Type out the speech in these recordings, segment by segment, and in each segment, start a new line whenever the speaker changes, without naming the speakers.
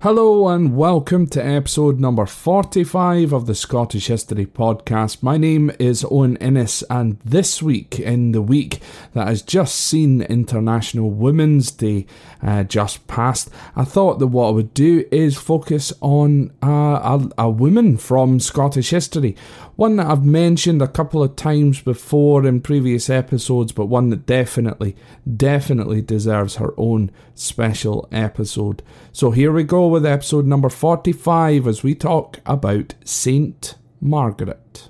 Hello and welcome to episode number 45 of the Scottish History Podcast. My name is Owen Innes and this week, in the week that has just seen International Women's Day uh, just passed, I thought that what I would do is focus on uh, a, a woman from Scottish history. One that I've mentioned a couple of times before in previous episodes, but one that definitely, definitely deserves her own special episode. So here we go with episode number 45 as we talk about Saint Margaret.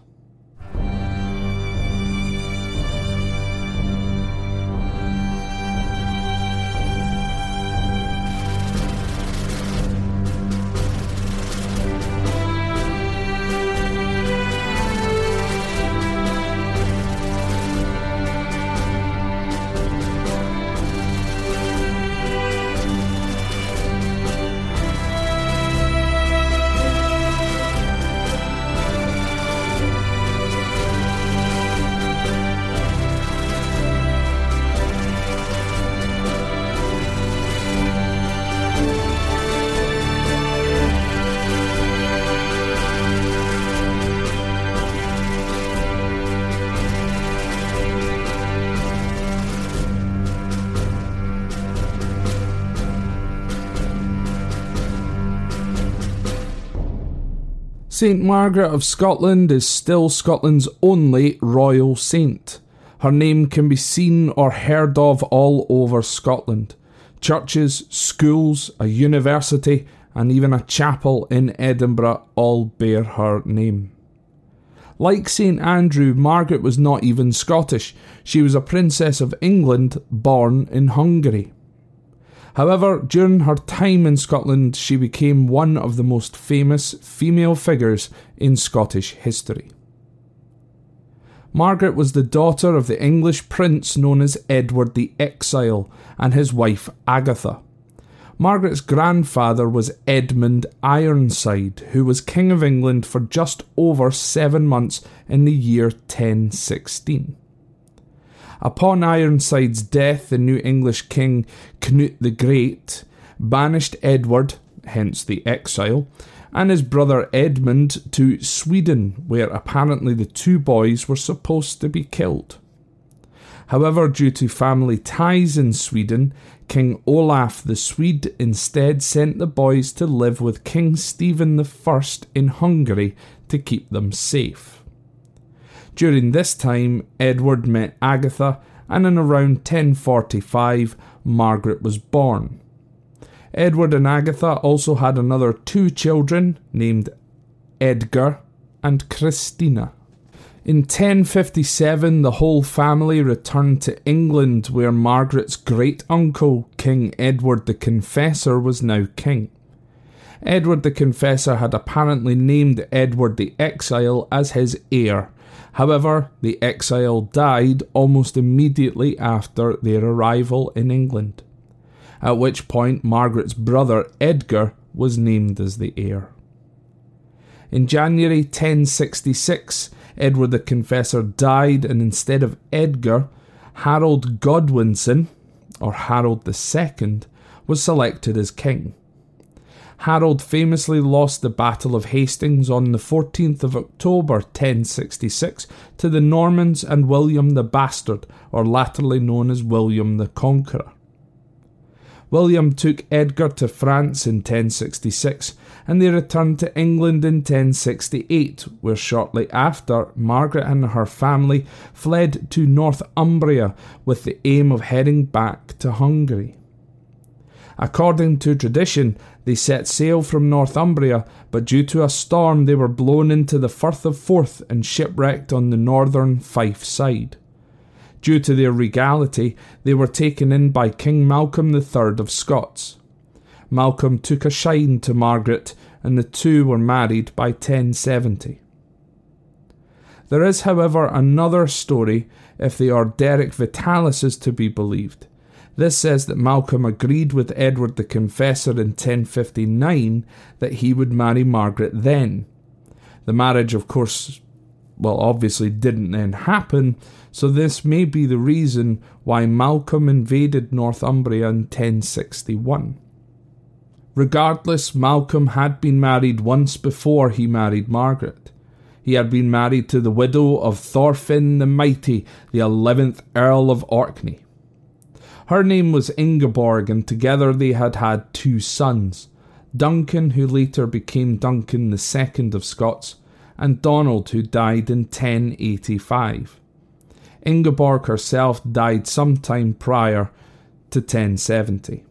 St Margaret of Scotland is still Scotland's only royal saint. Her name can be seen or heard of all over Scotland. Churches, schools, a university, and even a chapel in Edinburgh all bear her name. Like St Andrew, Margaret was not even Scottish. She was a princess of England born in Hungary. However, during her time in Scotland, she became one of the most famous female figures in Scottish history. Margaret was the daughter of the English prince known as Edward the Exile and his wife Agatha. Margaret's grandfather was Edmund Ironside, who was King of England for just over seven months in the year 1016. Upon Ironside's death, the new English king Canute the Great banished Edward, hence the exile, and his brother Edmund to Sweden, where apparently the two boys were supposed to be killed. However, due to family ties in Sweden, King Olaf the Swede instead sent the boys to live with King Stephen I in Hungary to keep them safe. During this time, Edward met Agatha, and in around 1045, Margaret was born. Edward and Agatha also had another two children named Edgar and Christina. In 1057, the whole family returned to England, where Margaret's great uncle, King Edward the Confessor, was now king. Edward the Confessor had apparently named Edward the Exile as his heir, However, the exile died almost immediately after their arrival in England, at which point Margaret's brother Edgar was named as the heir. In January 1066, Edward the Confessor died, and instead of Edgar, Harold Godwinson, or Harold II, was selected as king. Harold famously lost the Battle of Hastings on the 14th of October 1066 to the Normans and William the Bastard, or latterly known as William the Conqueror. William took Edgar to France in 1066 and they returned to England in 1068, where shortly after Margaret and her family fled to Northumbria with the aim of heading back to Hungary. According to tradition, they set sail from Northumbria, but due to a storm, they were blown into the Firth of Forth and shipwrecked on the northern Fife side. Due to their regality, they were taken in by King Malcolm III of Scots. Malcolm took a shine to Margaret, and the two were married by 1070. There is, however, another story if the Orderic Vitalis is to be believed. This says that Malcolm agreed with Edward the Confessor in 1059 that he would marry Margaret then. The marriage, of course, well, obviously didn't then happen, so this may be the reason why Malcolm invaded Northumbria in 1061. Regardless, Malcolm had been married once before he married Margaret. He had been married to the widow of Thorfinn the Mighty, the eleventh Earl of Orkney. Her name was Ingeborg, and together they had had two sons Duncan, who later became Duncan II of Scots, and Donald, who died in 1085. Ingeborg herself died sometime prior to 1070.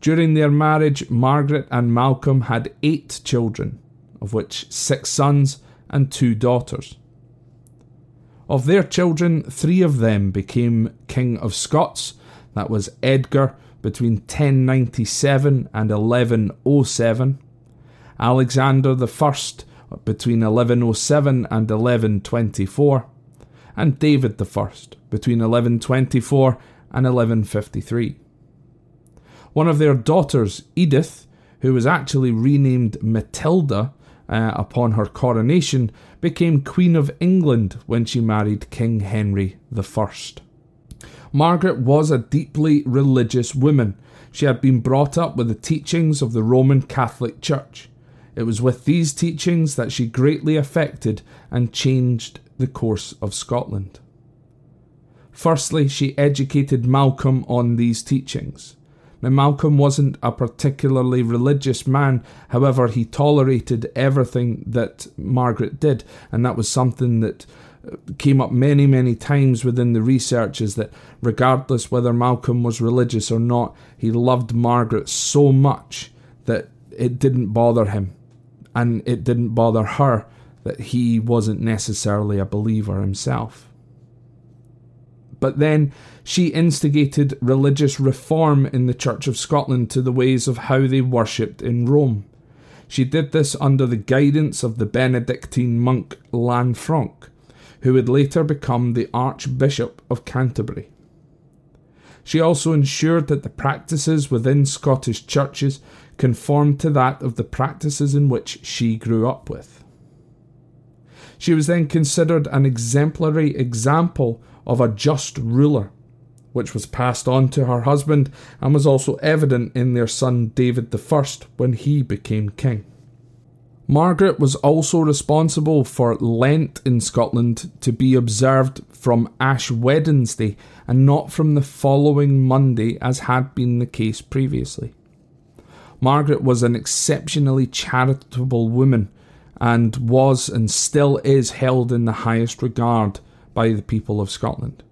During their marriage, Margaret and Malcolm had eight children, of which six sons and two daughters. Of their children, three of them became King of Scots. That was Edgar between 1097 and 1107, Alexander I between 1107 and 1124, and David I between 1124 and 1153. One of their daughters, Edith, who was actually renamed Matilda uh, upon her coronation, became Queen of England when she married King Henry I. Margaret was a deeply religious woman. She had been brought up with the teachings of the Roman Catholic Church. It was with these teachings that she greatly affected and changed the course of Scotland. Firstly, she educated Malcolm on these teachings. Now, Malcolm wasn't a particularly religious man, however, he tolerated everything that Margaret did, and that was something that uh, came up many, many times within the research is that regardless whether Malcolm was religious or not, he loved Margaret so much that it didn't bother him, and it didn't bother her that he wasn't necessarily a believer himself. But then she instigated religious reform in the Church of Scotland to the ways of how they worshipped in Rome. She did this under the guidance of the Benedictine monk Lanfranc, who would later become the Archbishop of Canterbury. She also ensured that the practices within Scottish churches conformed to that of the practices in which she grew up with. She was then considered an exemplary example of a just ruler, which was passed on to her husband and was also evident in their son David I when he became king. Margaret was also responsible for Lent in Scotland to be observed from Ash Wednesday and not from the following Monday as had been the case previously. Margaret was an exceptionally charitable woman and was and still is held in the highest regard by the people of Scotland.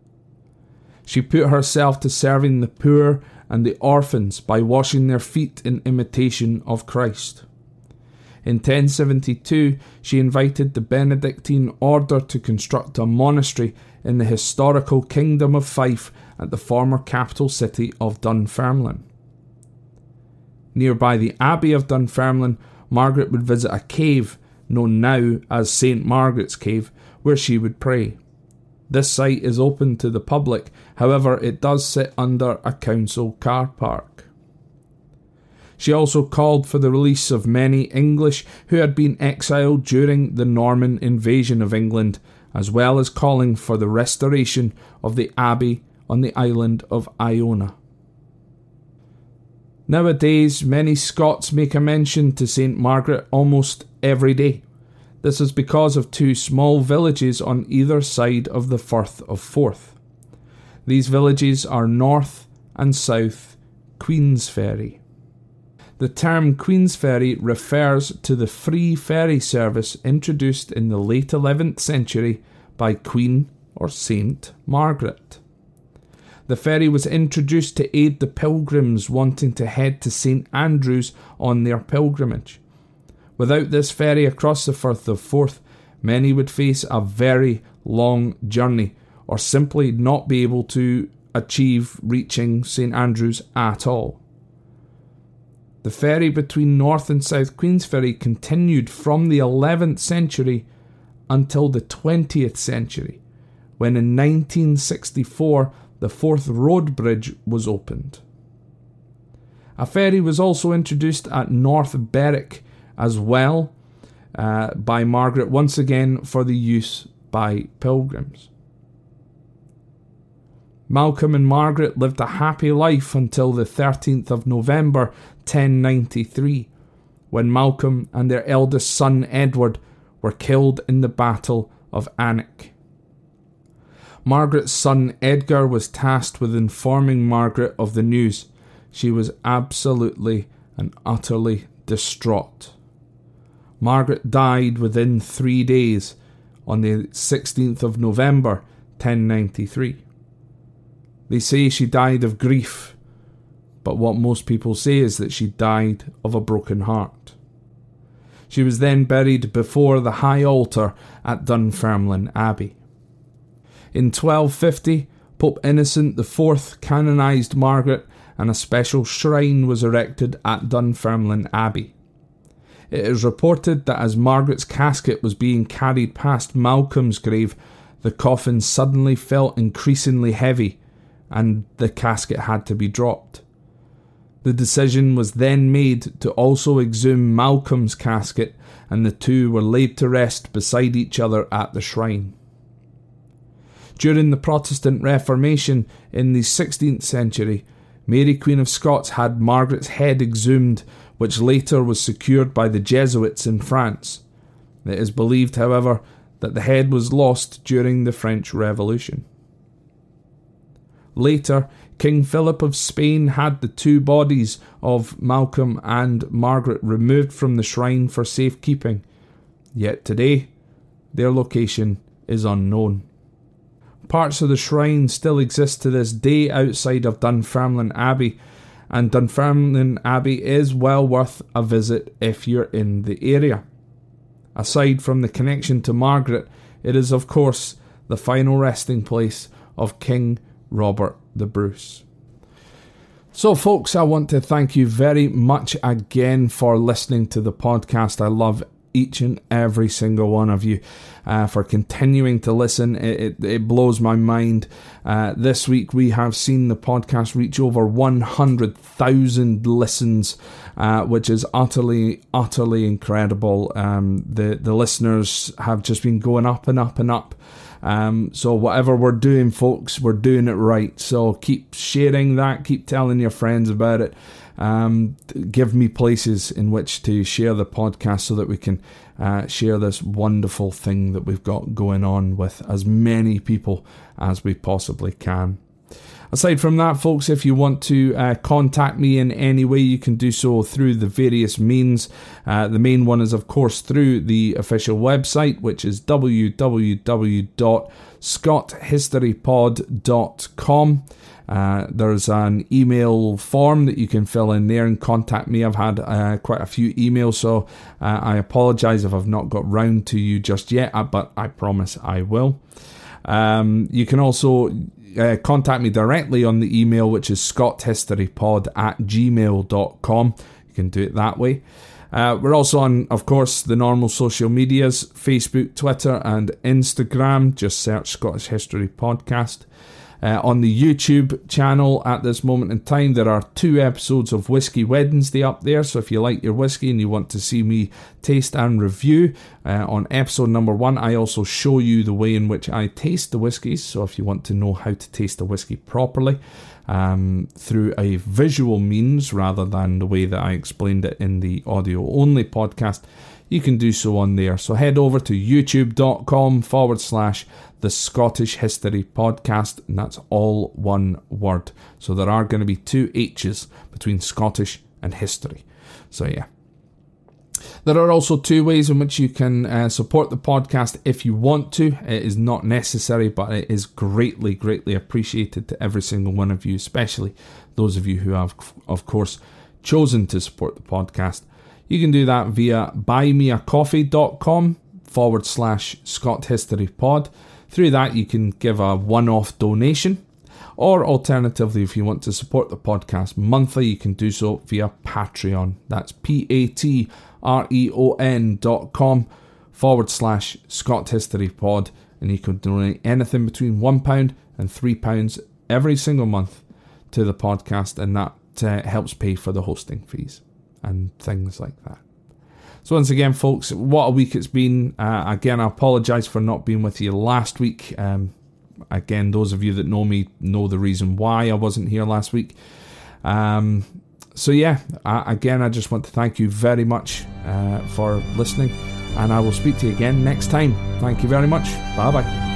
She put herself to serving the poor and the orphans by washing their feet in imitation of Christ. In 1072, she invited the Benedictine order to construct a monastery in the historical Kingdom of Fife at the former capital city of Dunfermline. Nearby the Abbey of Dunfermline, Margaret would visit a cave known now as St. Margaret's Cave, where she would pray. This site is open to the public, however, it does sit under a council car park. She also called for the release of many English who had been exiled during the Norman invasion of England, as well as calling for the restoration of the abbey on the island of Iona. Nowadays, many Scots make a mention to St. Margaret almost every day. This is because of two small villages on either side of the Firth of Forth. These villages are North and South Queensferry. The term Queensferry refers to the free ferry service introduced in the late 11th century by Queen or Saint Margaret. The ferry was introduced to aid the pilgrims wanting to head to St Andrews on their pilgrimage. Without this ferry across the Firth of Forth, many would face a very long journey or simply not be able to achieve reaching St Andrews at all. The ferry between North and South Queensferry continued from the 11th century until the 20th century, when in 1964 the Forth Road Bridge was opened. A ferry was also introduced at North Berwick as well uh, by Margaret, once again for the use by pilgrims. Malcolm and Margaret lived a happy life until the 13th of November 1093, when Malcolm and their eldest son Edward were killed in the Battle of Alnwick. Margaret's son Edgar was tasked with informing Margaret of the news. She was absolutely and utterly distraught. Margaret died within three days on the 16th of November 1093. They say she died of grief, but what most people say is that she died of a broken heart. She was then buried before the high altar at Dunfermline Abbey. In 1250, Pope Innocent IV canonised Margaret and a special shrine was erected at Dunfermline Abbey. It is reported that as Margaret's casket was being carried past Malcolm's grave, the coffin suddenly felt increasingly heavy and the casket had to be dropped. The decision was then made to also exhume Malcolm's casket, and the two were laid to rest beside each other at the shrine. During the Protestant Reformation in the 16th century, Mary Queen of Scots had Margaret's head exhumed, which later was secured by the Jesuits in France. It is believed, however, that the head was lost during the French Revolution. Later, King Philip of Spain had the two bodies of Malcolm and Margaret removed from the shrine for safekeeping, yet today their location is unknown. Parts of the shrine still exist to this day outside of Dunfermline Abbey, and Dunfermline Abbey is well worth a visit if you're in the area. Aside from the connection to Margaret, it is, of course, the final resting place of King Robert the Bruce. So, folks, I want to thank you very much again for listening to the podcast. I love each and every single one of you uh, for continuing to listen. It, it, it blows my mind. Uh, this week we have seen the podcast reach over 100,000 listens, uh, which is utterly, utterly incredible. Um, the, the listeners have just been going up and up and up. Um, so whatever we're doing, folks, we're doing it right. So keep sharing that, keep telling your friends about it. Um, give me places in which to share the podcast so that we can uh, share this wonderful thing that we've got going on with as many people as we possibly can. Aside from that, folks, if you want to uh, contact me in any way, you can do so through the various means. Uh, the main one is, of course, through the official website, which is www.scotthistorypod.com. Uh, there's an email form that you can fill in there and contact me. I've had uh, quite a few emails, so uh, I apologise if I've not got round to you just yet, uh, but I promise I will. Um, you can also uh, contact me directly on the email, which is scotthistorypod at gmail.com. You can do it that way. Uh, we're also on, of course, the normal social medias Facebook, Twitter, and Instagram. Just search Scottish History Podcast. Uh, on the YouTube channel at this moment in time, there are two episodes of Whiskey Wednesday up there. So if you like your whiskey and you want to see me taste and review uh, on episode number one, I also show you the way in which I taste the whiskies. So if you want to know how to taste a whiskey properly, um, through a visual means rather than the way that I explained it in the audio only podcast, you can do so on there. So head over to youtube.com forward slash the Scottish History Podcast, and that's all one word. So there are going to be two H's between Scottish and history. So yeah. There are also two ways in which you can uh, support the podcast if you want to. It is not necessary, but it is greatly, greatly appreciated to every single one of you, especially those of you who have, of course, chosen to support the podcast. You can do that via buymeacoffee.com forward slash Scott History Pod. Through that, you can give a one off donation. Or alternatively, if you want to support the podcast monthly, you can do so via Patreon. That's P A T R E O N dot com forward slash Scott History Pod. And you can donate anything between £1 and £3 every single month to the podcast, and that uh, helps pay for the hosting fees and things like that. So, once again, folks, what a week it's been. Uh, again, I apologise for not being with you last week. Um, again, those of you that know me know the reason why I wasn't here last week. Um, so, yeah, I, again, I just want to thank you very much uh, for listening, and I will speak to you again next time. Thank you very much. Bye bye.